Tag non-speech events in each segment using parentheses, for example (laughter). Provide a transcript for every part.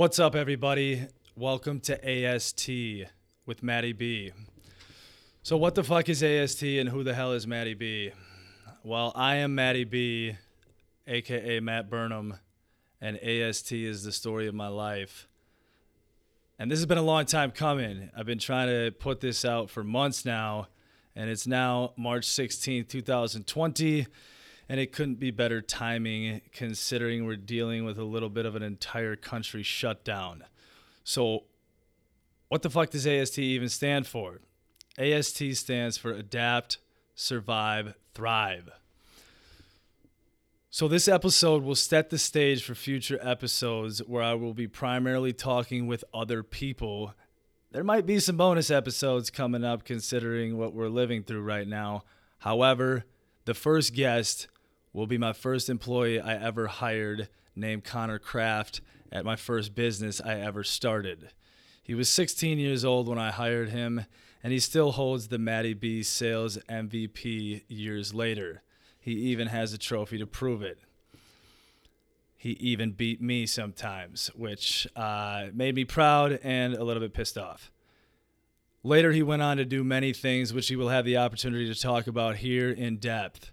What's up, everybody? Welcome to AST with Matty B. So, what the fuck is AST and who the hell is Matty B? Well, I am Matty B, aka Matt Burnham, and AST is the story of my life. And this has been a long time coming. I've been trying to put this out for months now, and it's now March 16th, 2020 and it couldn't be better timing considering we're dealing with a little bit of an entire country shutdown. So, what the fuck does AST even stand for? AST stands for Adapt, Survive, Thrive. So, this episode will set the stage for future episodes where I will be primarily talking with other people. There might be some bonus episodes coming up considering what we're living through right now. However, the first guest will be my first employee I ever hired named Connor Kraft at my first business I ever started. He was 16 years old when I hired him, and he still holds the Matty B sales MVP years later. He even has a trophy to prove it. He even beat me sometimes, which uh, made me proud and a little bit pissed off. Later, he went on to do many things, which he will have the opportunity to talk about here in depth.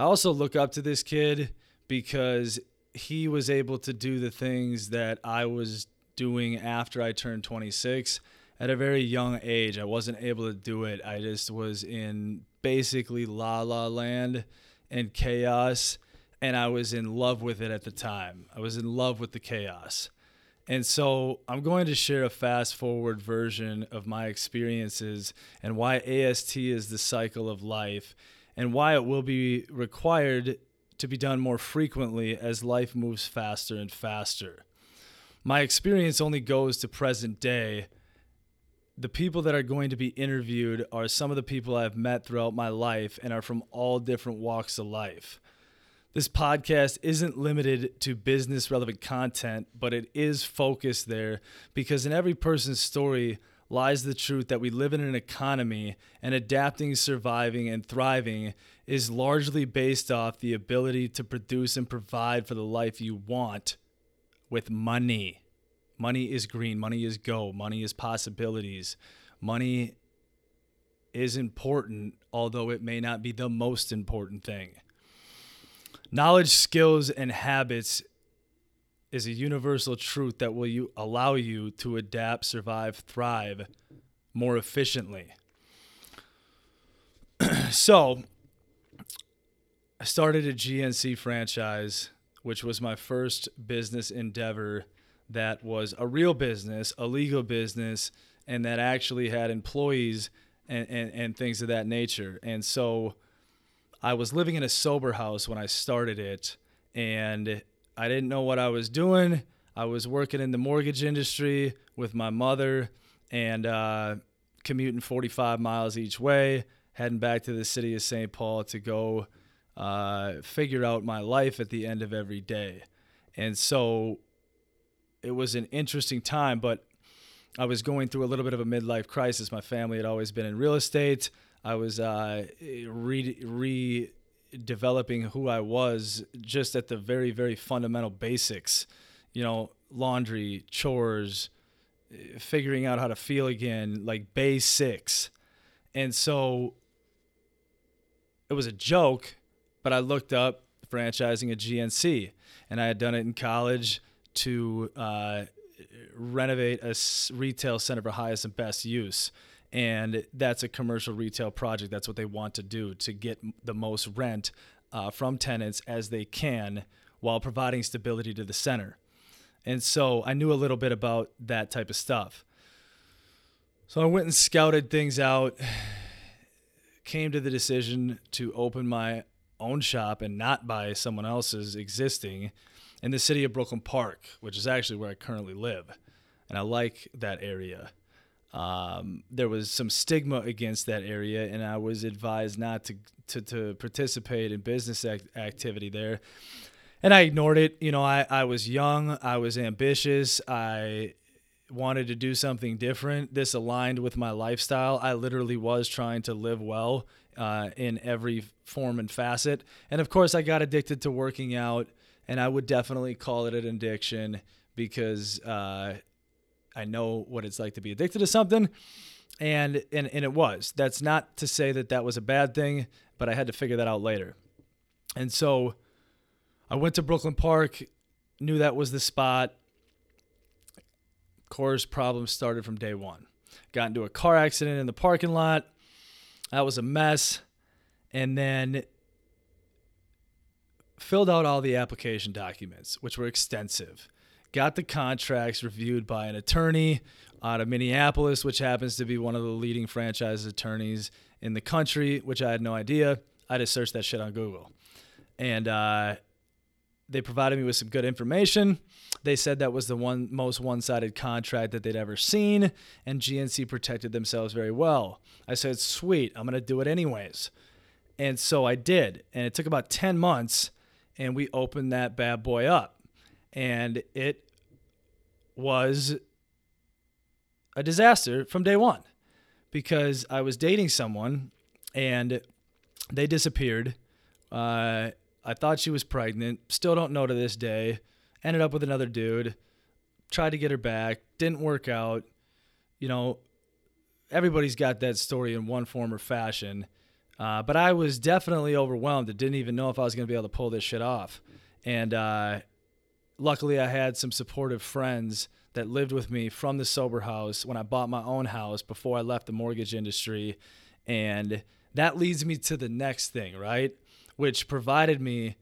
I also look up to this kid because he was able to do the things that I was doing after I turned 26 at a very young age. I wasn't able to do it. I just was in basically la la land and chaos, and I was in love with it at the time. I was in love with the chaos. And so I'm going to share a fast forward version of my experiences and why AST is the cycle of life and why it will be required to be done more frequently as life moves faster and faster. My experience only goes to present day. The people that are going to be interviewed are some of the people I've met throughout my life and are from all different walks of life. This podcast isn't limited to business relevant content, but it is focused there because in every person's story, lies the truth that we live in an economy and adapting, surviving, and thriving is largely based off the ability to produce and provide for the life you want with money. Money is green, money is go, money is possibilities. Money is important, although it may not be the most important thing. Knowledge, skills, and habits is a universal truth that will you allow you to adapt, survive, thrive more efficiently. (clears throat) so, I started a GNC franchise, which was my first business endeavor that was a real business, a legal business, and that actually had employees and, and, and things of that nature. And so I was living in a sober house when I started it, and I didn't know what I was doing. I was working in the mortgage industry with my mother and uh, commuting 45 miles each way, heading back to the city of St. Paul to go uh, figure out my life at the end of every day. And so it was an interesting time, but I was going through a little bit of a midlife crisis. My family had always been in real estate. I was uh, re, re developing who I was just at the very, very fundamental basics, you know, laundry, chores, figuring out how to feel again, like basics. And so it was a joke, but I looked up franchising a GNC and I had done it in college to uh, renovate a retail center for highest and best use and that's a commercial retail project. That's what they want to do to get the most rent uh, from tenants as they can while providing stability to the center. And so I knew a little bit about that type of stuff. So I went and scouted things out, (sighs) came to the decision to open my own shop and not buy someone else's existing in the city of Brooklyn Park, which is actually where I currently live. And I like that area um, there was some stigma against that area, and I was advised not to to, to participate in business act- activity there. And I ignored it. You know, I, I was young, I was ambitious, I wanted to do something different. This aligned with my lifestyle. I literally was trying to live well uh, in every form and facet. And of course, I got addicted to working out, and I would definitely call it an addiction because uh, I know what it's like to be addicted to something. And, and, and it was. That's not to say that that was a bad thing, but I had to figure that out later. And so I went to Brooklyn Park, knew that was the spot. Course, problems started from day one. Got into a car accident in the parking lot. That was a mess. And then filled out all the application documents, which were extensive. Got the contracts reviewed by an attorney out of Minneapolis, which happens to be one of the leading franchise attorneys in the country, which I had no idea. I just searched that shit on Google. And uh, they provided me with some good information. They said that was the one most one-sided contract that they'd ever seen, and GNC protected themselves very well. I said, "Sweet, I'm gonna do it anyways," and so I did. And it took about ten months, and we opened that bad boy up, and it was a disaster from day one because I was dating someone, and they disappeared. Uh, I thought she was pregnant. Still don't know to this day. Ended up with another dude. Tried to get her back. Didn't work out. You know, everybody's got that story in one form or fashion. Uh, but I was definitely overwhelmed. I didn't even know if I was going to be able to pull this shit off. And uh, luckily, I had some supportive friends that lived with me from the sober house when I bought my own house before I left the mortgage industry. And that leads me to the next thing, right? which provided me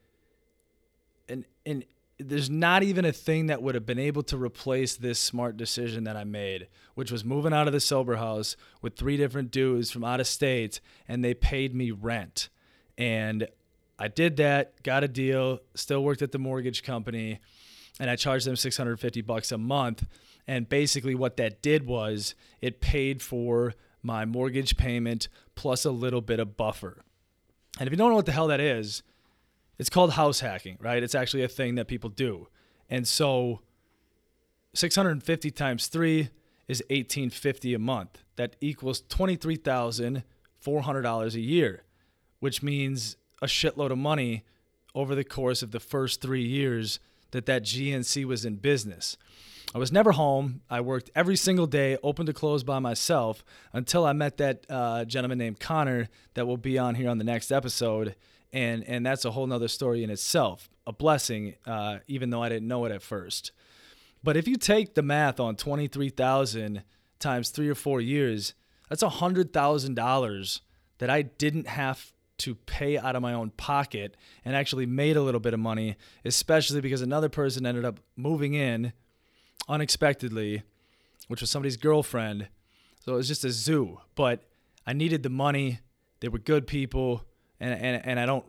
and and there's not even a thing that would have been able to replace this smart decision that I made, which was moving out of the sober house with three different dudes from out of state, and they paid me rent. And I did that, got a deal, still worked at the mortgage company, and I charged them 650 bucks a month. And basically, what that did was it paid for my mortgage payment plus a little bit of buffer. And if you don't know what the hell that is, it's called house hacking, right? It's actually a thing that people do. And so 650 times 3 is 1850 a month. That equals $23,400 a year, which means a shitload of money over the course of the first 3 years that that GNC was in business. I was never home. I worked every single day, open to close by myself, until I met that uh, gentleman named Connor that will be on here on the next episode. And, and that's a whole nother story in itself. A blessing, uh, even though I didn't know it at first. But if you take the math on 23,000 times three or four years, that's $100,000 that I didn't have to pay out of my own pocket and actually made a little bit of money, especially because another person ended up moving in unexpectedly, which was somebody's girlfriend. So it was just a zoo. But I needed the money. They were good people, and and and I don't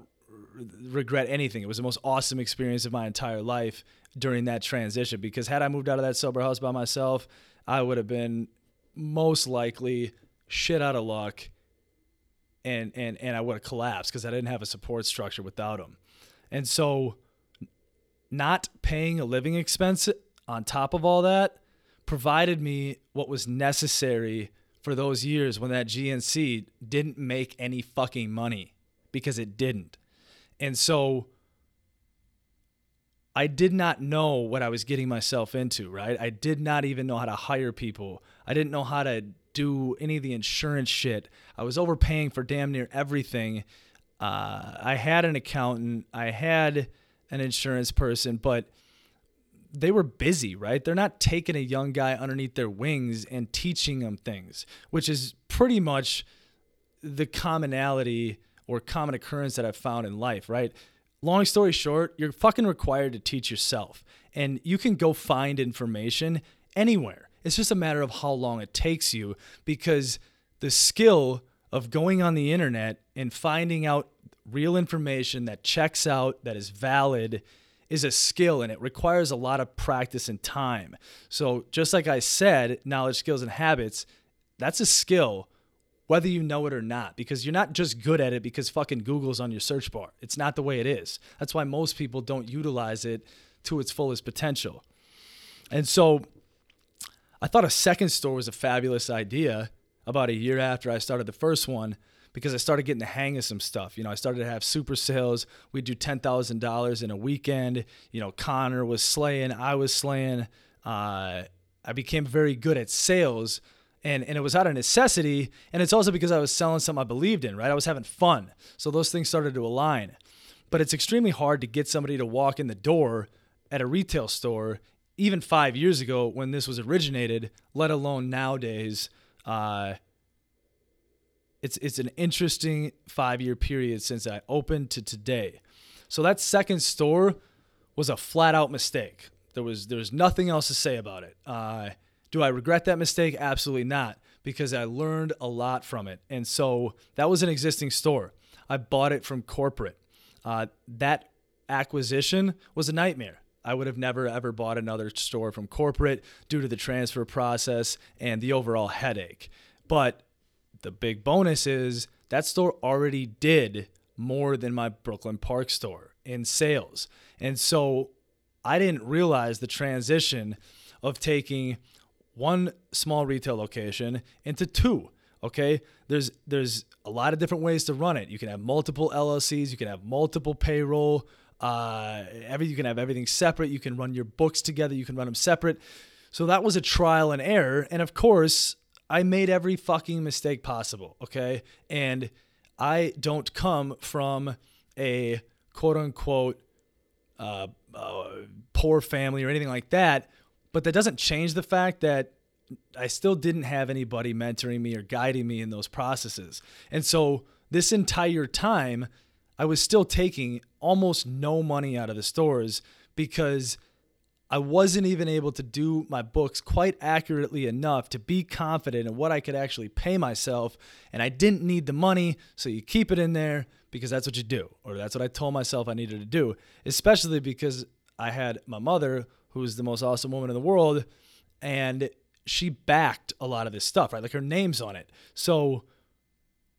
regret anything. It was the most awesome experience of my entire life during that transition. Because had I moved out of that sober house by myself, I would have been most likely shit out of luck, and and and I would have collapsed because I didn't have a support structure without them. And so, not paying a living expense on top of all that provided me what was necessary for those years when that GNC didn't make any fucking money because it didn't. And so I did not know what I was getting myself into, right? I did not even know how to hire people. I didn't know how to do any of the insurance shit. I was overpaying for damn near everything. Uh, I had an accountant, I had an insurance person, but they were busy, right? They're not taking a young guy underneath their wings and teaching them things, which is pretty much the commonality or common occurrence that I've found in life, right? Long story short, you're fucking required to teach yourself. And you can go find information anywhere. It's just a matter of how long it takes you because the skill of going on the internet and finding out real information that checks out, that is valid, is a skill and it requires a lot of practice and time. So, just like I said, knowledge, skills, and habits, that's a skill, whether you know it or not, because you're not just good at it because fucking Google's on your search bar. It's not the way it is. That's why most people don't utilize it to its fullest potential. And so, I thought a second store was a fabulous idea about a year after I started the first one because I started getting the hang of some stuff. You know, I started to have super sales. We'd do ten thousand dollars in a weekend. You know, Connor was slaying, I was slaying. Uh, I became very good at sales. And, and it was out of necessity. And it's also because I was selling something I believed in, right? I was having fun. So those things started to align. But it's extremely hard to get somebody to walk in the door at a retail store, even five years ago when this was originated, let alone nowadays. Uh, it's it's an interesting five year period since I opened to today. So that second store was a flat out mistake. There was there was nothing else to say about it. Uh, do I regret that mistake? Absolutely not, because I learned a lot from it. And so that was an existing store. I bought it from corporate. Uh, that acquisition was a nightmare. I would have never ever bought another store from corporate due to the transfer process and the overall headache. But the big bonus is that store already did more than my Brooklyn Park store in sales. And so I didn't realize the transition of taking one small retail location into two. Okay, there's there's a lot of different ways to run it. You can have multiple LLCs, you can have multiple payroll, uh, every you can have everything separate. You can run your books together, you can run them separate. So that was a trial and error, and of course, I made every fucking mistake possible, okay? And I don't come from a quote unquote uh, uh, poor family or anything like that, but that doesn't change the fact that I still didn't have anybody mentoring me or guiding me in those processes. And so this entire time, I was still taking almost no money out of the stores because I wasn't even able to do my books quite accurately enough to be confident in what I could actually pay myself. And I didn't need the money, so you keep it in there because that's what you do, or that's what I told myself I needed to do, especially because I had my mother, who's the most awesome woman in the world, and she backed a lot of this stuff, right? Like her name's on it. So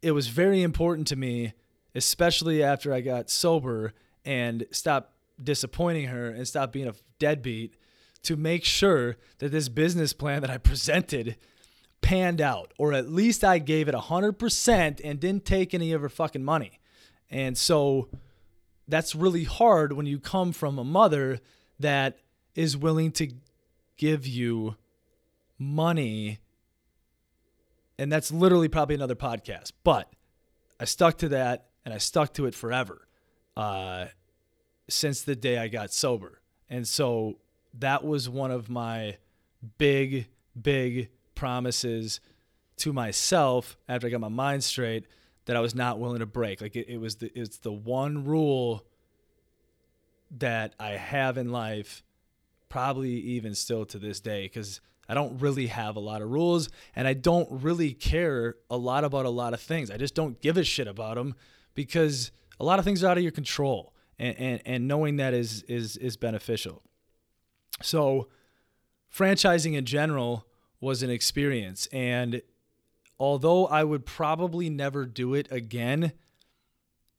it was very important to me, especially after I got sober and stopped disappointing her and stopped being a deadbeat to make sure that this business plan that I presented panned out, or at least I gave it 100% and didn't take any of her fucking money. And so that's really hard when you come from a mother that is willing to give you money. And that's literally probably another podcast. But I stuck to that and I stuck to it forever. Uh, since the day I got sober. And so that was one of my big, big promises to myself after I got my mind straight that I was not willing to break. Like it, it was the it's the one rule that I have in life, probably even still to this day, because I don't really have a lot of rules and I don't really care a lot about a lot of things. I just don't give a shit about them because a lot of things are out of your control and, and, and knowing that is is is beneficial. So franchising in general was an experience. And although I would probably never do it again,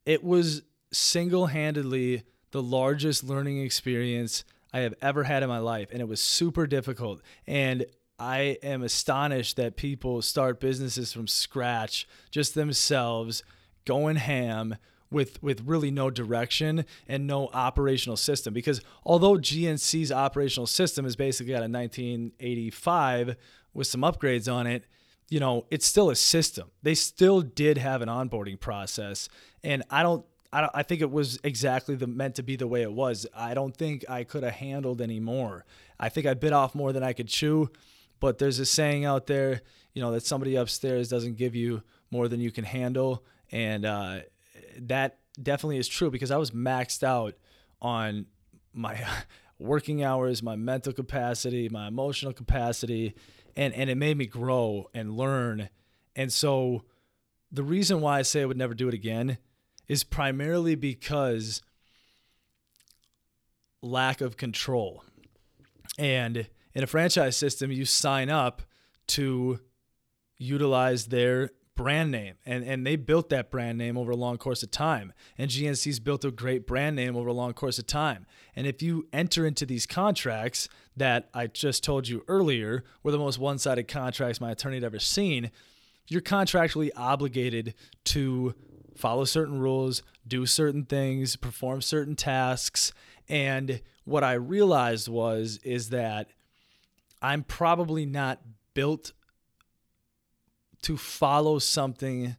it was single-handedly the largest learning experience I have ever had in my life. And it was super difficult. And I am astonished that people start businesses from scratch just themselves going ham with with really no direction and no operational system because although GNC's operational system is basically out of 1985 with some upgrades on it you know it's still a system they still did have an onboarding process and I don't I, don't, I think it was exactly the meant to be the way it was. I don't think I could have handled any more. I think I bit off more than I could chew. But there's a saying out there, you know, that somebody upstairs doesn't give you more than you can handle, and uh, that definitely is true because I was maxed out on my (laughs) working hours, my mental capacity, my emotional capacity, and and it made me grow and learn. And so the reason why I say I would never do it again is primarily because lack of control. And in a franchise system, you sign up to utilize their brand name and and they built that brand name over a long course of time and GNC's built a great brand name over a long course of time and if you enter into these contracts that I just told you earlier were the most one-sided contracts my attorney had ever seen you're contractually obligated to follow certain rules, do certain things, perform certain tasks. And what I realized was is that I'm probably not built to follow something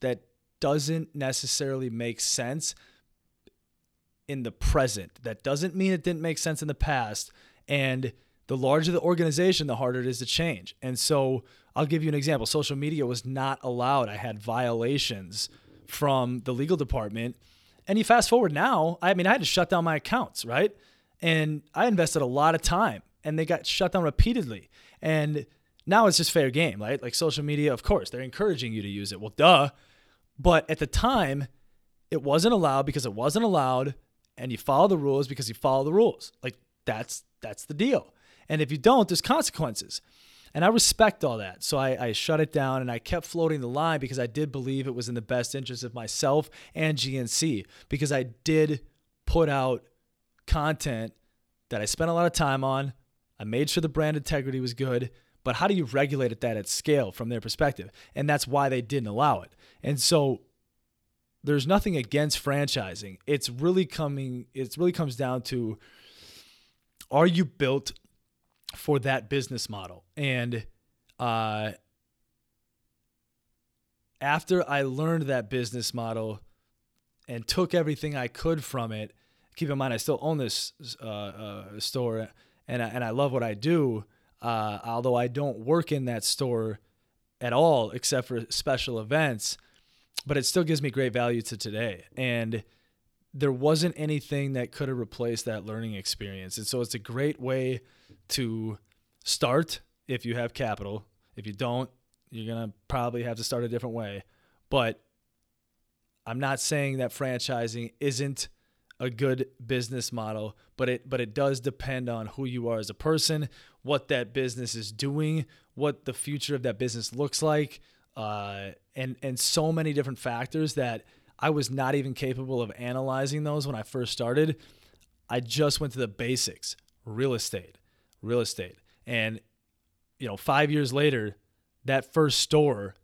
that doesn't necessarily make sense in the present. That doesn't mean it didn't make sense in the past. And the larger the organization, the harder it is to change. And so I'll give you an example. Social media was not allowed. I had violations from the legal department. And you fast forward now, I mean, I had to shut down my accounts, right? And I invested a lot of time and they got shut down repeatedly. And now it's just fair game, right? Like social media, of course, they're encouraging you to use it. Well, duh. But at the time, it wasn't allowed because it wasn't allowed, and you follow the rules because you follow the rules. Like that's that's the deal. And if you don't, there's consequences. And I respect all that. So I, I, shut it down and I kept floating the line because I did believe it was in the best interest of myself and GNC because I did put out content that I spent a lot of time on. I made sure the brand integrity was good. But how do you regulate that at scale from their perspective? And that's why they didn't allow it. And so there's nothing against franchising. It's really coming, it really comes down to are you built for that business model? And uh, after I learned that business model and took everything I could from it, keep in mind I still own this uh, uh, store and I, and I love what I do. Uh, although I don't work in that store at all except for special events, but it still gives me great value to today. And there wasn't anything that could have replaced that learning experience. And so it's a great way to start if you have capital. If you don't, you're going to probably have to start a different way. But I'm not saying that franchising isn't a good business model, but it but it does depend on who you are as a person, what that business is doing, what the future of that business looks like, uh, and and so many different factors that I was not even capable of analyzing those when I first started. I just went to the basics: real estate, real estate, and you know, five years later, that first store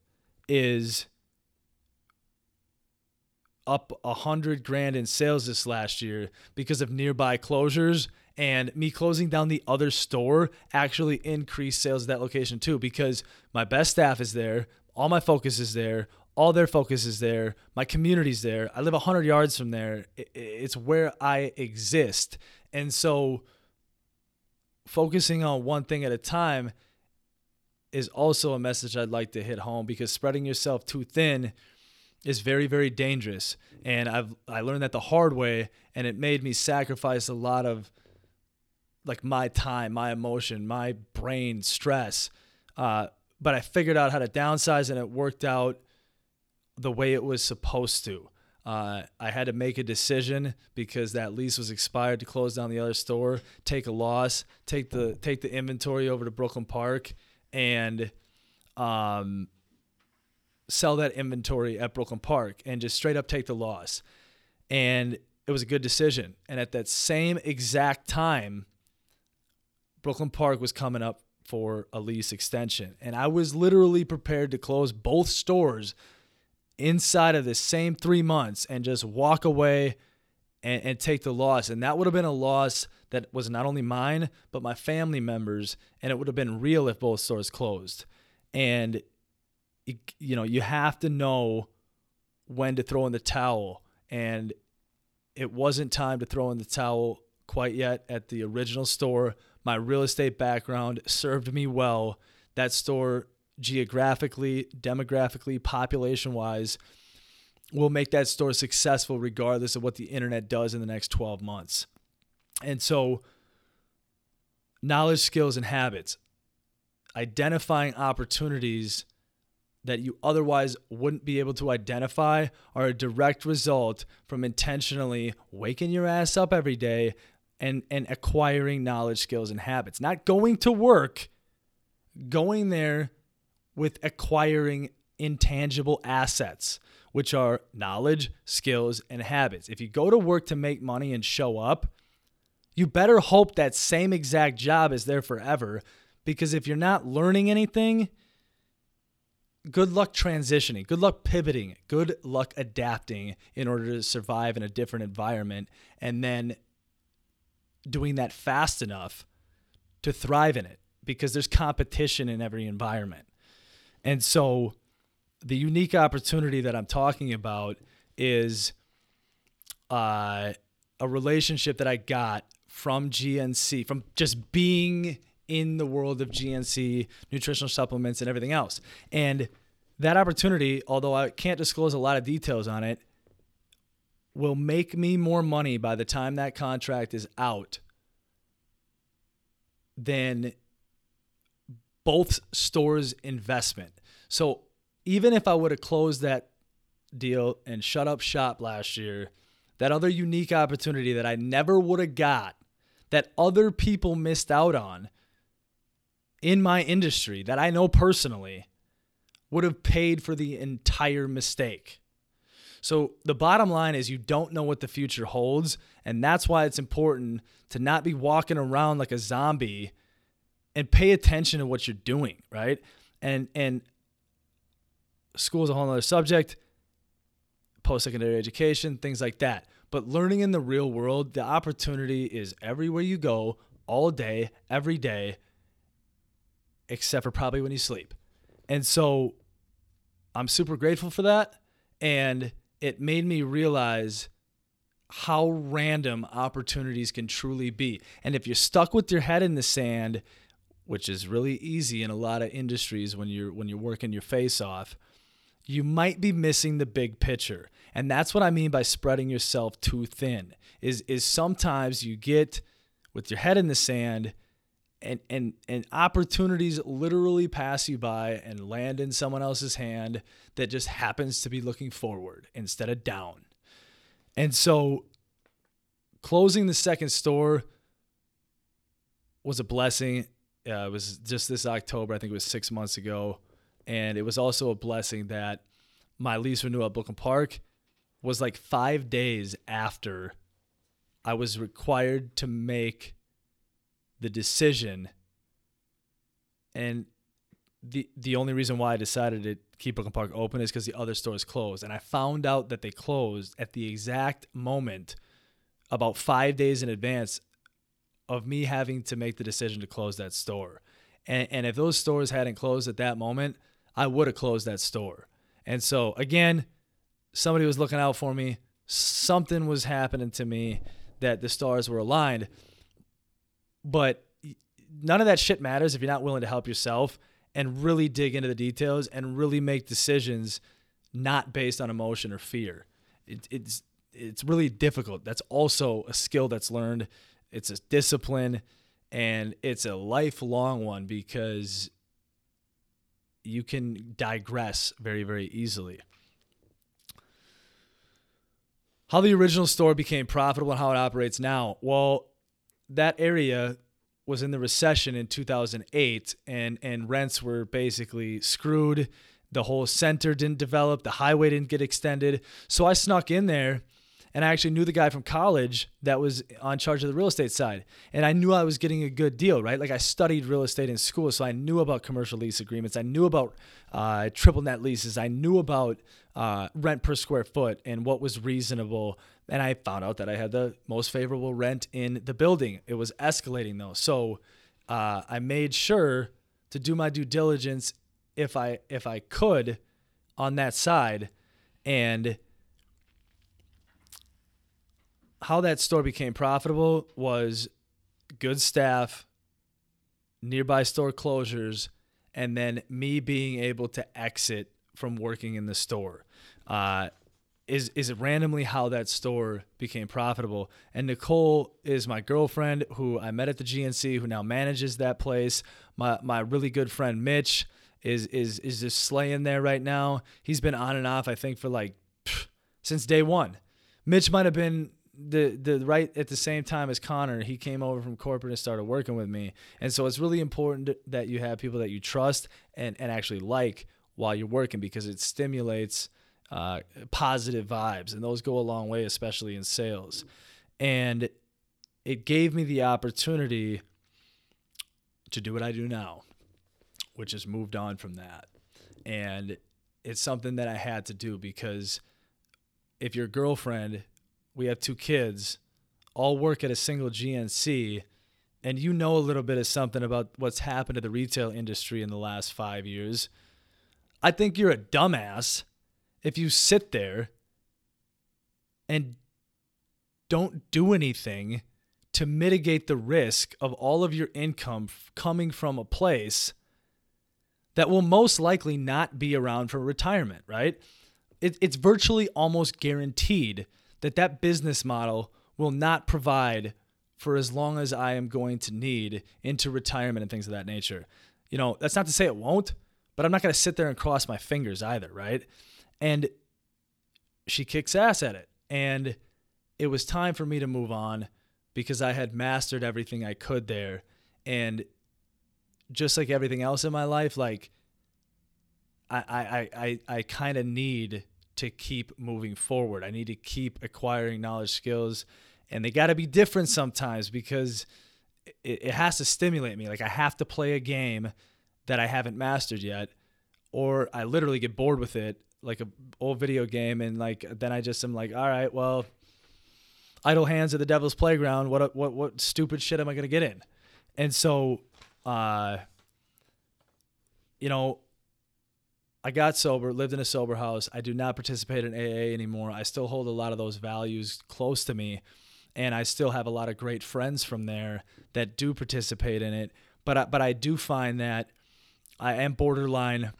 is up a hundred grand in sales this last year because of nearby closures. And me closing down the other store actually increased sales at that location too because my best staff is there all my focus is there all their focus is there my community's there. I live 100 yards from there. It's where i exist. And so focusing on one thing at a time is also a message i'd like to hit home because spreading yourself too thin is very very dangerous. And i've i learned that the hard way and it made me sacrifice a lot of like my time my emotion my brain stress. Uh, but i figured out how to downsize and it worked out the way it was supposed to. Uh, i had to make a decision because that lease was expired to close down the other store take a loss take the take the inventory over to brooklyn park and um, sell that inventory at Brooklyn Park and just straight up take the loss. And it was a good decision. And at that same exact time, Brooklyn Park was coming up for a lease extension. And I was literally prepared to close both stores inside of the same three months and just walk away and, and take the loss. And that would have been a loss that was not only mine, but my family members. And it would have been real if both stores closed. And you know, you have to know when to throw in the towel. And it wasn't time to throw in the towel quite yet at the original store. My real estate background served me well. That store, geographically, demographically, population wise, will make that store successful regardless of what the internet does in the next 12 months. And so, knowledge, skills, and habits, identifying opportunities that you otherwise wouldn't be able to identify are a direct result from intentionally waking your ass up every day and, and acquiring knowledge, skills, and habits. Not going to work, going there with acquiring intangible assets, which are knowledge, skills, and habits. If you go to work to make money and show up, you better hope that same exact job is there forever because if you're not learning anything, good luck transitioning, good luck pivoting, good luck adapting in order to survive in a different environment and then doing that fast enough to thrive in it because there's competition in every environment. And so the unique opportunity that I'm talking about is uh, a relationship that I got from GNC, from just being in the world of GNC, nutritional supplements, and everything else. And that opportunity, although I can't disclose a lot of details on it, will make me more money by the time that contract is out than both stores' investment. So even if I would have closed that deal and shut up shop last year, that other unique opportunity that I never would have got, that other people missed out on in my industry that I know personally, would have paid for the entire mistake. So the bottom line is you don't know what the future holds, and that's why it's important to not be walking around like a zombie and pay attention to what you're doing, right? And and school is a whole other subject, post secondary education, things like that. But learning in the real world, the opportunity is everywhere you go, all day, every day, except for probably when you sleep. And so I'm super grateful for that. And it made me realize how random opportunities can truly be. And if you're stuck with your head in the sand, which is really easy in a lot of industries when you're when you're working your face off, you might be missing the big picture. And that's what I mean by spreading yourself too thin. Is is sometimes you get with your head in the sand and and and opportunities literally pass you by and land in someone else's hand that just happens to be looking forward instead of down. And so closing the second store was a blessing. Uh, it was just this October, I think it was 6 months ago. And it was also a blessing that my lease renewal at Brooklyn Park was like five days after I was required to make the decision. And the the only reason why I decided to keep Brooklyn Park open is because the other stores closed. And I found out that they closed at the exact moment about five days in advance of me having to make the decision to close that store. And, and if those stores hadn't closed at that moment, I would have closed that store. And so, again, somebody was looking out for me. Something was happening to me that the stars were aligned. But none of that shit matters if you're not willing to help yourself and really dig into the details and really make decisions not based on emotion or fear. It, it's it's really difficult. That's also a skill that's learned. It's a discipline and it's a lifelong one because you can digress very, very easily. How the original store became profitable and how it operates now. Well, that area was in the recession in 2008 and and rents were basically screwed. The whole center didn't develop, the highway didn't get extended. So I snuck in there and I actually knew the guy from college that was on charge of the real estate side. And I knew I was getting a good deal, right? Like I studied real estate in school, so I knew about commercial lease agreements. I knew about uh, triple net leases. I knew about uh, rent per square foot and what was reasonable. And I found out that I had the most favorable rent in the building. It was escalating though, so uh, I made sure to do my due diligence if I if I could on that side, and how that store became profitable was good staff, nearby store closures, and then me being able to exit from working in the store. Uh, is is it randomly how that store became profitable. And Nicole is my girlfriend who I met at the GNC, who now manages that place. My my really good friend Mitch is is is just slaying there right now. He's been on and off, I think, for like pff, since day one. Mitch might have been the the right at the same time as Connor, he came over from corporate and started working with me. And so it's really important that you have people that you trust and and actually like while you're working because it stimulates uh, positive vibes, and those go a long way, especially in sales. And it gave me the opportunity to do what I do now, which is moved on from that. And it's something that I had to do because if your girlfriend, we have two kids, all work at a single GNC, and you know a little bit of something about what's happened to the retail industry in the last five years, I think you're a dumbass if you sit there and don't do anything to mitigate the risk of all of your income coming from a place that will most likely not be around for retirement, right? It, it's virtually almost guaranteed that that business model will not provide for as long as I am going to need into retirement and things of that nature. You know, that's not to say it won't, but I'm not going to sit there and cross my fingers either, right? And she kicks ass at it. And it was time for me to move on because I had mastered everything I could there. And just like everything else in my life, like I I I I kind of need to keep moving forward. I need to keep acquiring knowledge, skills, and they got to be different sometimes because it, it has to stimulate me. Like I have to play a game that I haven't mastered yet, or I literally get bored with it, like a old video game, and like then I just am like, all right, well, idle hands at the devil's playground. What what what stupid shit am I gonna get in? And so uh, you know, I got sober, lived in a sober house. I do not participate in AA anymore. I still hold a lot of those values close to me, and I still have a lot of great friends from there that do participate in it. But I, but I do find that I am borderline,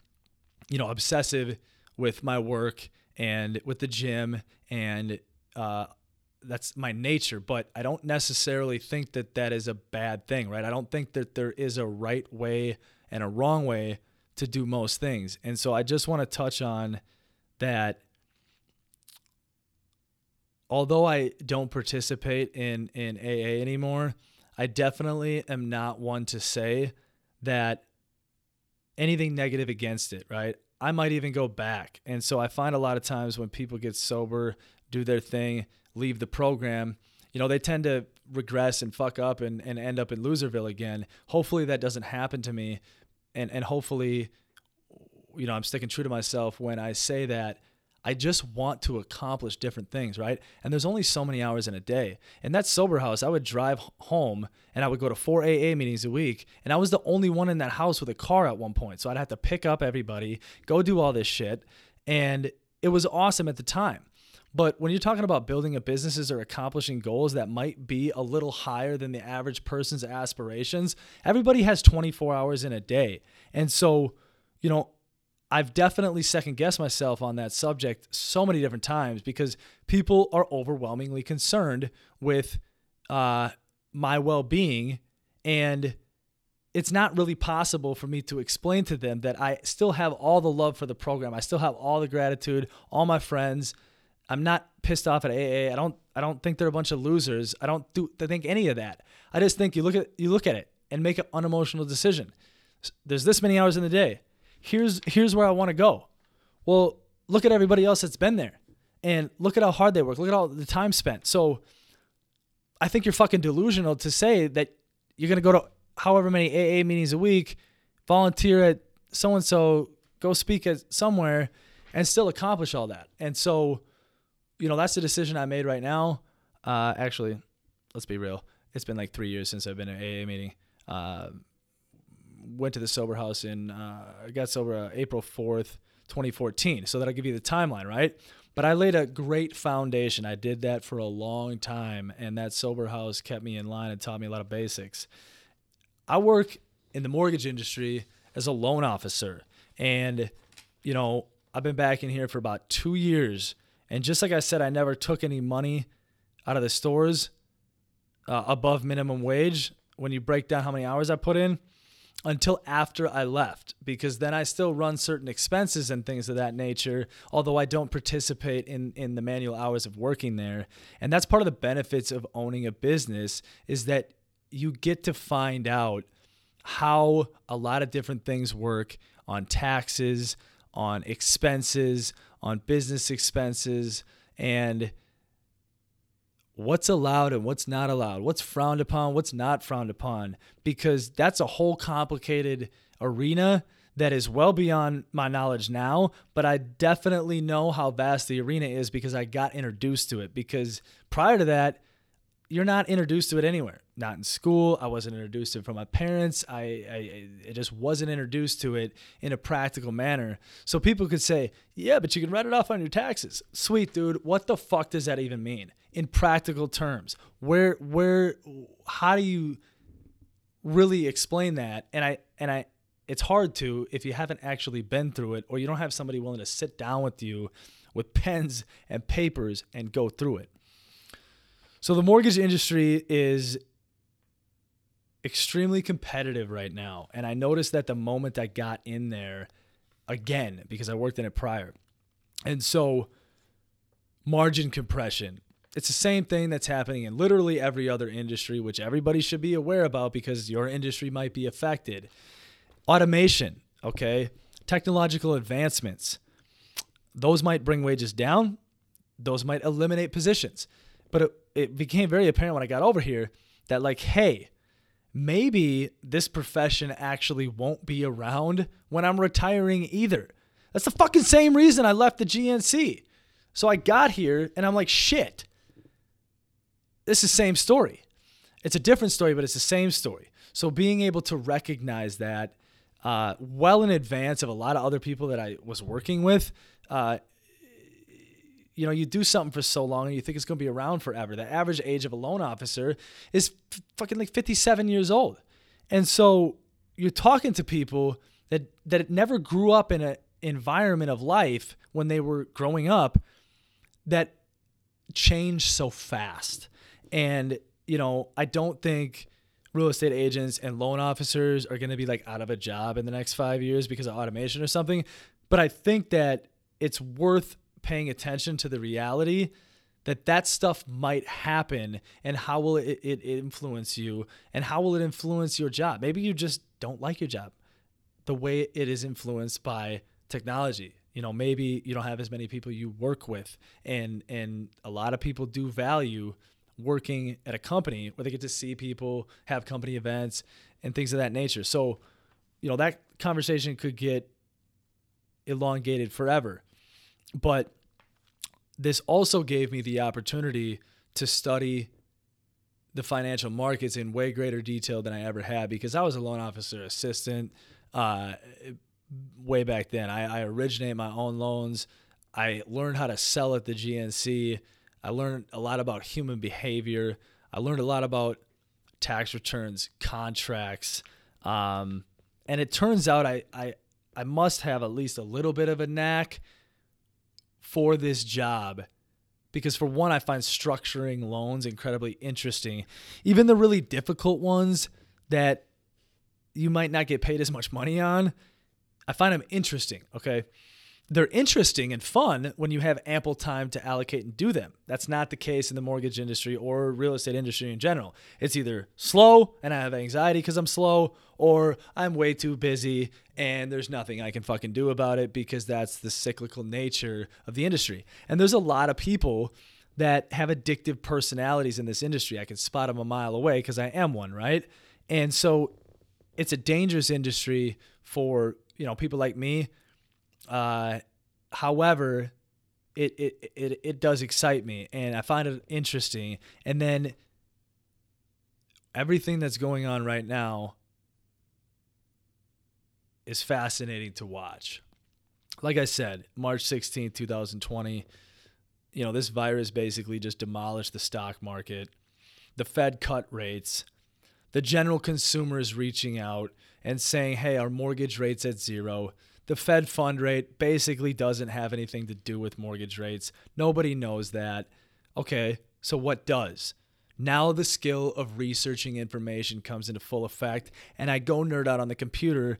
you know, obsessive with my work and with the gym and uh, that's my nature, but I don't necessarily think that that is a bad thing, right? I don't think that there is a right way and a wrong way to do most things. And so I just want to touch on that although I don't participate in in AA anymore, I definitely am not one to say that anything negative against it, right? I might even go back. And so I find a lot of times when people get sober, do their thing, leave the program, you know, they tend to regress and fuck up and, and end up in loserville again. Hopefully that doesn't happen to me. And, and hopefully, you know, I'm sticking true to myself when I say that I just want to accomplish different things, right? And there's only so many hours in a day. And that sober house, I would drive home and I would go to four AA meetings a week. And I was the only one in that house with a car at one point. So I'd have to pick up everybody, go do all this shit. And it was awesome at the time. But when you're talking about building a businesses or accomplishing goals that might be a little higher than the average person's aspirations, everybody has 24 hours in a day. And so, you know, I've definitely second guessed myself on that subject so many different times because people are overwhelmingly concerned with uh, my well being. And it's not really possible for me to explain to them that I still have all the love for the program. I still have all the gratitude, all my friends. I'm not pissed off at AA. I don't I don't think they're a bunch of losers. I don't do I think any of that. I just think you look at you look at it and make an unemotional decision. There's this many hours in the day here's here's where I want to go. Well, look at everybody else that's been there. And look at how hard they work. Look at all the time spent. So I think you're fucking delusional to say that you're going to go to however many AA meetings a week, volunteer at so and so, go speak at somewhere and still accomplish all that. And so, you know, that's the decision I made right now. Uh, actually, let's be real. It's been like three years since I've been at AA meeting. Uh, went to the sober house in uh, I got sober uh, April 4th, 2014. So that'll give you the timeline, right? But I laid a great foundation. I did that for a long time, and that sober house kept me in line and taught me a lot of basics. I work in the mortgage industry as a loan officer, and you know I've been back in here for about two years. And just like I said, I never took any money out of the stores uh, above minimum wage. When you break down how many hours I put in, until after I left because then I still run certain expenses and things of that nature, although I don't participate in, in the manual hours of working there. And that's part of the benefits of owning a business is that you get to find out how a lot of different things work on taxes, on expenses, on business expenses, and what's allowed and what's not allowed, what's frowned upon, what's not frowned upon, because that's a whole complicated arena that is well beyond my knowledge now, but I definitely know how vast the arena is because I got introduced to it. Because prior to that, you're not introduced to it anywhere. Not in school. I wasn't introduced to it from my parents. I, I, I just wasn't introduced to it in a practical manner. So people could say, "Yeah, but you can write it off on your taxes." Sweet dude, what the fuck does that even mean in practical terms? Where, where, how do you really explain that? And I, and I, it's hard to if you haven't actually been through it or you don't have somebody willing to sit down with you with pens and papers and go through it. So the mortgage industry is extremely competitive right now. And I noticed that the moment I got in there again, because I worked in it prior. And so margin compression. It's the same thing that's happening in literally every other industry, which everybody should be aware about because your industry might be affected automation, okay, technological advancements. Those might bring wages down, those might eliminate positions. But uh, it, became very apparent when I got over here that, like, hey, maybe this profession actually won't be around when I'm retiring either. That's the fucking same reason I left the GNC. So I got here and I'm like, shit, this is the same story. It's a different story, but it's the same story. So being able to recognize that uh, well in advance of a lot of other people that I was working with. Uh, you know, you do something for so long and you think it's going to be around forever. The average age of a loan officer is fucking like 57 years old. And so you're talking to people that that never grew up in an environment of life when they were growing up that change so fast. And you know, I don't think real estate agents and loan officers are going to be like out of a job in the next five years because of automation or something. But I think that it's worth paying attention to the reality that that stuff might happen and how will it, it, influence you and how will it influence your job maybe you just don't like your job the way it is influenced by technology you know maybe you don't have as many people you work with and and a lot of people do value working at a company where they get to see people, have company events, and things of that nature. So, you know, that conversation could get elongated forever. But this also gave me the opportunity to study the financial markets in way greater detail than I ever had because I was a loan officer assistant uh, way back then. I, I originate my own loans. I learned how to sell at the GNC. I learned a lot about human behavior. I learned a lot about tax returns, contracts. Um, and it turns out I, I, I must have at least a little bit of a knack for this job because for one i find structuring loans incredibly interesting even the really difficult ones that you might not get paid as much money on i find them interesting okay they're interesting and fun when you have ample time to allocate and do them. That's not the case in the mortgage industry or real estate industry in general. It's either slow and I have anxiety because I'm slow, or I'm way too busy and there's nothing I can fucking do about it because that's the cyclical nature of the industry. And there's a lot of people that have addictive personalities in this industry. I can spot them a mile away because I am one, right? And so it's a dangerous industry for, you know, people like me uh, however, it, it it it does excite me, and I find it interesting. And then everything that's going on right now is fascinating to watch. Like I said, March 16th, 2020, you know, this virus basically just demolished the stock market. The Fed cut rates. The general consumer is reaching out and saying, hey, our mortgage rate's at zero the Fed fund rate basically doesn't have anything to do with mortgage rates. Nobody knows that. Okay, so what does? Now the skill of researching information comes into full effect, and I go nerd out on the computer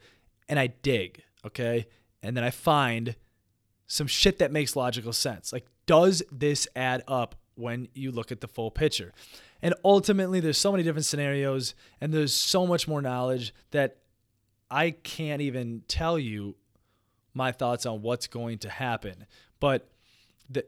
and I dig, okay? And then I find some shit that makes logical sense. Like, does this add up when you look at the full picture? And ultimately, there's so many different scenarios, and there's so much more knowledge that I can't even tell you my thoughts on what's going to happen. But the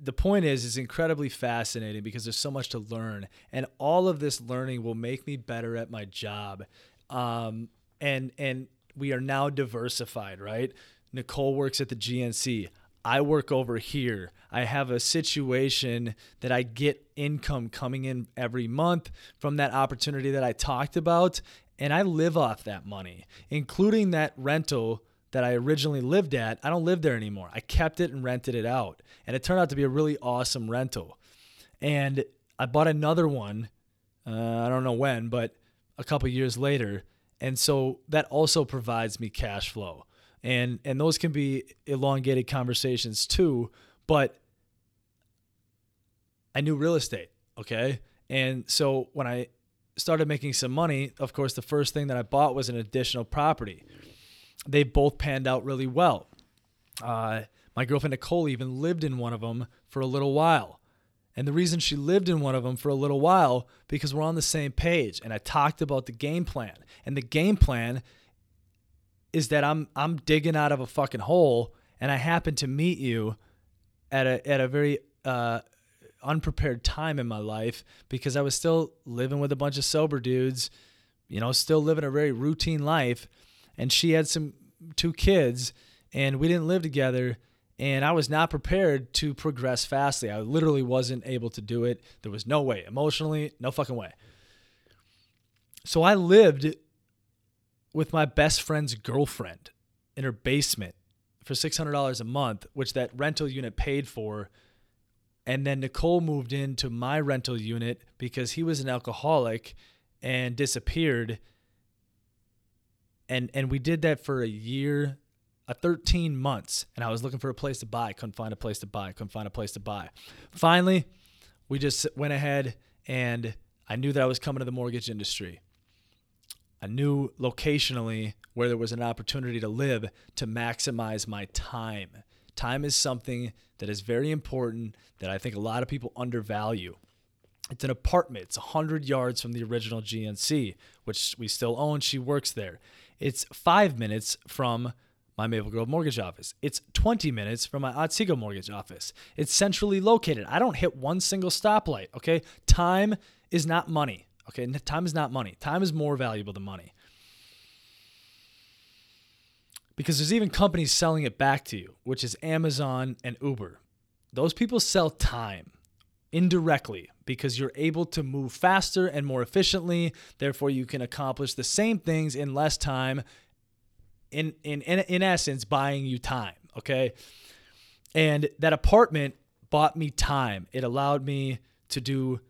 the point is is incredibly fascinating because there's so much to learn and all of this learning will make me better at my job um, and and we are now diversified, right? Nicole works at the GNC. I work over here. I have a situation that I get income coming in every month from that opportunity that I talked about. And I live off that money, including that rental that I originally lived at. I don't live there anymore. I kept it and rented it out. And it turned out to be a really awesome rental. And I bought another one. Uh, I don't know when, but a couple years later. And so that also provides me cash flow and and those can be elongated conversations too but i knew real estate okay and so when i started making some money of course the first thing that i bought was an additional property they both panned out really well. Uh, my girlfriend nicole even lived in one of them for a little while. And the reason she lived in one of them for a little while because we're on the same page and i talked about the game plan. And the game plan is that I'm I'm digging out of a fucking hole and I happen to meet you at a at a very uh, unprepared time in my life because I was still living with a bunch of sober dudes, you know, still living a very routine life, and she had some two kids, and we didn't live together. And I was not prepared to progress fastly. I literally wasn't able to do it. There was no way. Emotionally, no fucking way. So I lived with my best friend's girlfriend in her basement for $600 a month, which that rental unit paid for. And then Nicole moved into my rental unit because he was an alcoholic and disappeared. And and we did that for a year, a 13 months. And I was looking for a place to buy, couldn't find a place to buy, couldn't find a place to buy. Finally, we just went ahead and I knew that I was coming to the mortgage industry. I knew locationally where there was an opportunity to live to maximize my time. Time is something that is very important that I think a lot of people undervalue. It's an apartment. It's 100 yards from the original GNC, which we still own. She works there. It's five minutes from my Maple Grove mortgage office. It's 20 minutes from my Otsego mortgage office. It's centrally located. I don't hit one single stoplight, okay? Time is not money. Okay, time is not money. Time is more valuable than money. Because there's even companies selling it back to you, which is Amazon and Uber. Those people sell time indirectly because you're able to move faster and more efficiently. Therefore, you can accomplish the same things in less time. In in in, in essence, buying you time. Okay, and that apartment bought me time. It allowed me to do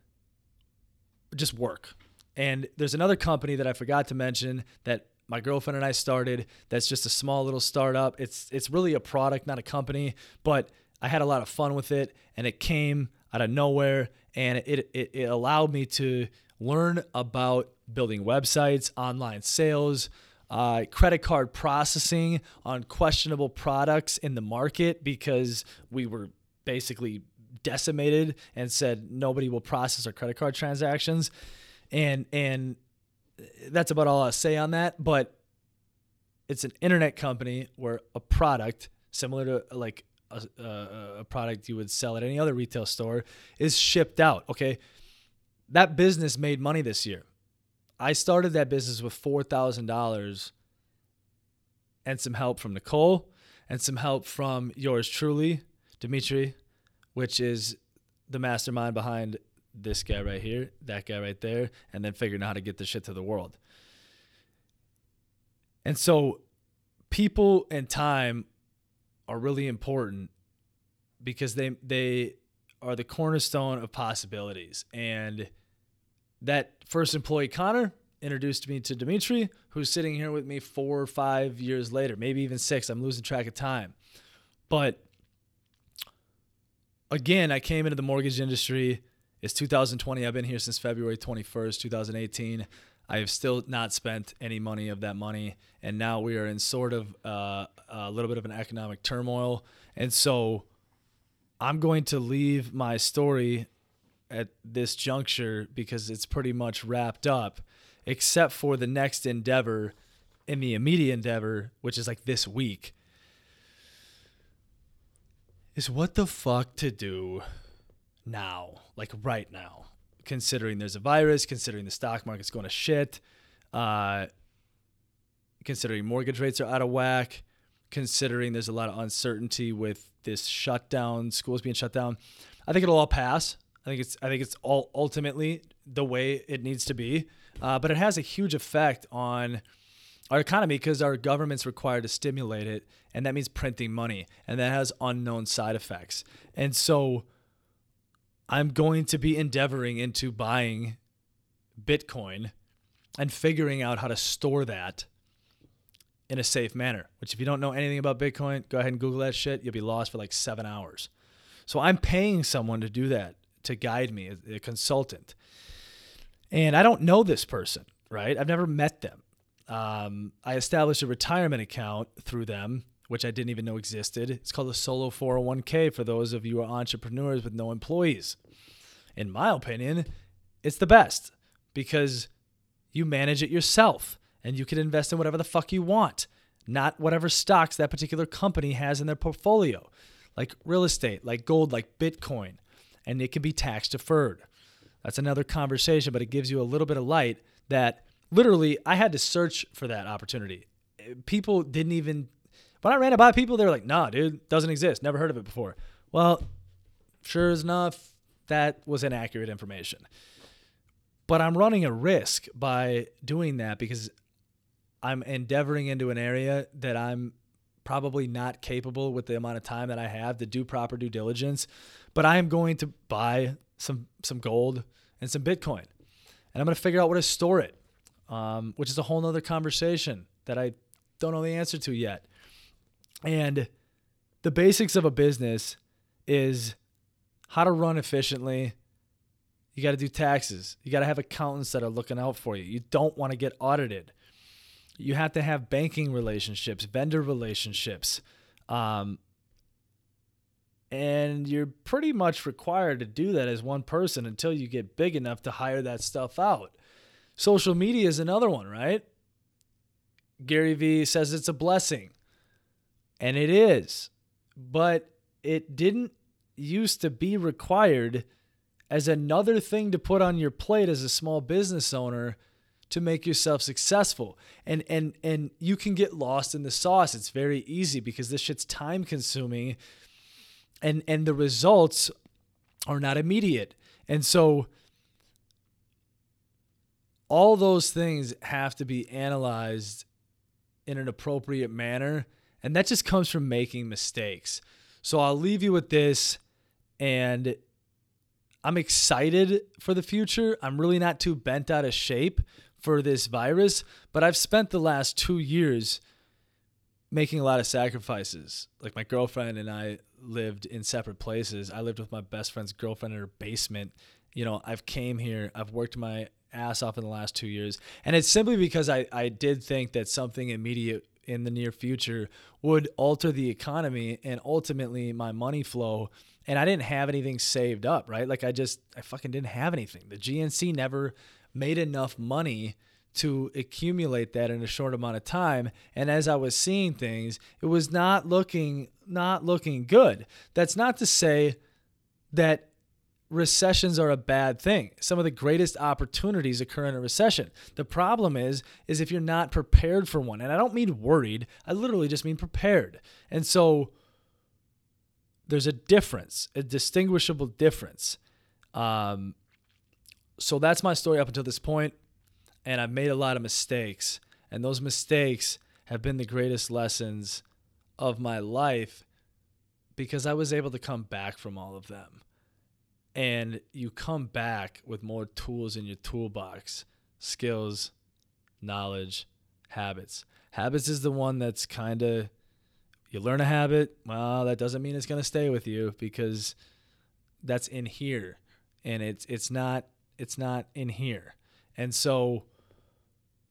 just work. And there's another company that I forgot to mention that my girlfriend and I started. That's just a small little startup. It's it's really a product, not a company, but I had a lot of fun with it, and it came out of nowhere, and it it, it allowed me to learn about building websites, online sales, uh, credit card processing on questionable products in the market because we were basically decimated and said nobody will process our credit card transactions, and and that's about all I'll say on that. But it's an internet company where a product similar to like a, a, product you would sell at any other retail store is shipped out. Okay, that business made money this year. I started that business with four thousand dollars and some help from Nicole and some help from yours truly, Dimitri, which is the mastermind behind this guy right here, that guy right there, and then figuring out how to get the shit to the world. And so people and time are really important because they they are the cornerstone of possibilities. And that first employee Connor introduced me to Dimitri, who's sitting here with me four or five years later, maybe even six. I'm losing track of time. But again, I came into the mortgage industry. It's 2020. I've been here since February 21st, 2018. I have still not spent any money of that money, and now we are in sort of uh, a little bit of an economic turmoil. And so, I'm going to leave my story at this juncture because it's pretty much wrapped up, except for the next endeavor in the immediate endeavor, which is like this week is what the fuck to do now, like right now, considering there's a virus, considering the stock market's going to shit. Uh, considering mortgage rates are out of whack, considering there's a lot of uncertainty with this shutdown, schools being shut down. I think it'll all pass. I think it's I think it's all ultimately the way it needs to be. Uh, but it has a huge effect on our economy because our government's required to stimulate it, and that means printing money, and that has unknown side effects. And so, I'm going to be endeavoring into buying Bitcoin and figuring out how to store that in a safe manner. Which, if you don't know anything about Bitcoin, go ahead and Google that shit. You'll be lost for like seven hours. So I'm paying someone to do that to guide me, a consultant. And I don't know this person, right? I've never met them. Um, I established a retirement account through them, which I didn't even know existed. It's called a solo 401k for those of you who are entrepreneurs with no employees. In my opinion, it's the best because you manage it yourself and you can invest in whatever the fuck you want, not whatever stocks that particular company has in their portfolio, like real estate, like gold, like Bitcoin, and it can be tax deferred. That's another conversation, but it gives you a little bit of light that literally I had to search for that opportunity. People didn't even, when I ran it by people, they were like, nah, dude, doesn't exist. Never heard of it before. Well, sure enough, that was inaccurate information. But I'm running a risk by doing that because I'm endeavoring into an area that I'm probably not capable with the amount of time that I have to do proper due diligence. But I am going to buy some some gold and some Bitcoin, and I'm going to figure out where to store it, um, which is a whole nother conversation that I don't know the answer to yet. And the basics of a business is how to run efficiently. You got to do taxes. You got to have accountants that are looking out for you. You don't want to get audited you have to have banking relationships, vendor relationships. Um, and you're pretty much required to do that as one person until you get big enough to hire that stuff out. Social media is another one, right? Gary Vee says it's a blessing. And it is. But it didn't used to be required as another thing to put on your plate as a small business owner to make yourself successful. And and and you can get lost in the sauce. It's very easy because this shit's time consuming and and the results are not immediate. And so all those things have to be analyzed in an appropriate manner, and that just comes from making mistakes. So I'll leave you with this and I'm excited for the future. I'm really not too bent out of shape for this virus, but I've spent the last two years making a lot of sacrifices. Like my girlfriend and I lived in separate places. I lived with my best friend's girlfriend in her basement. You know, I've came here, I've worked my ass off in the last two years. And it's simply because I, I did think that something immediate in the near future would alter the economy and ultimately my money flow. And I didn't have anything saved up, right? Like I just, I fucking didn't have anything. The GNC never made enough money to accumulate that in a short amount of time. And as i was seeing things it was not looking not looking good. That's not to say that recessions are a bad thing. Some of the greatest opportunities occur in a recession. The problem is is if you're not prepared for one and i don't mean worried i literally just mean prepared. And so there's a difference a distinguishable difference um, so that's my story up until this point, and I've made a lot of mistakes, and those mistakes have been the greatest lessons of my life because I was able to come back from all of them. And you come back with more tools in your toolbox skills, knowledge, habits. Habits is the one that's kind of, you learn a habit, well, that doesn't mean it's going to stay with you because that's in here. And it's, it's not it's not in here. And so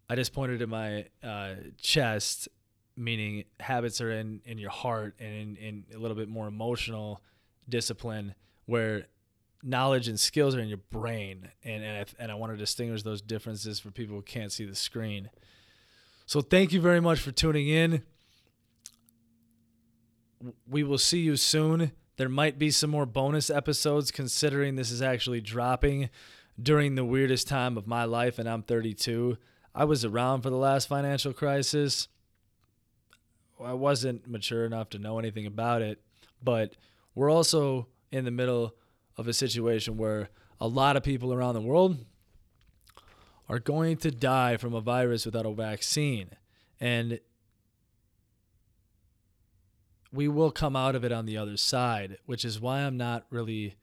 I just pointed to my uh, chest, meaning habits are in, in your heart and in, in a little bit more emotional discipline where knowledge and skills are in your brain. And, and, I, and I want to distinguish those differences for people who can't see the screen. So thank you very much for tuning in. We will see you soon. There might be some more bonus episodes considering this is actually dropping during the weirdest time of my life and I'm 32. I was around for the last financial crisis. I wasn't mature enough to know anything about it, but we're also in the middle of a situation where a lot of people around the world are going to die from a virus without a vaccine. And we will come out of it on the other side, which is why I'm not really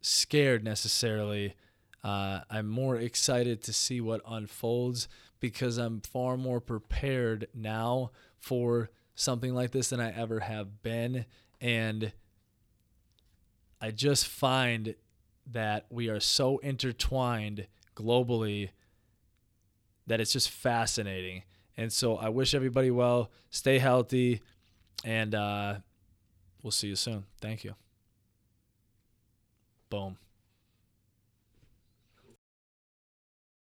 scared necessarily. Uh, I'm more excited to see what unfolds because I'm far more prepared now for something like this than I ever have been. And I just find that we are so intertwined globally that it's just fascinating. And so I wish everybody well, stay healthy, and uh, we'll see you soon. Thank you. Boom.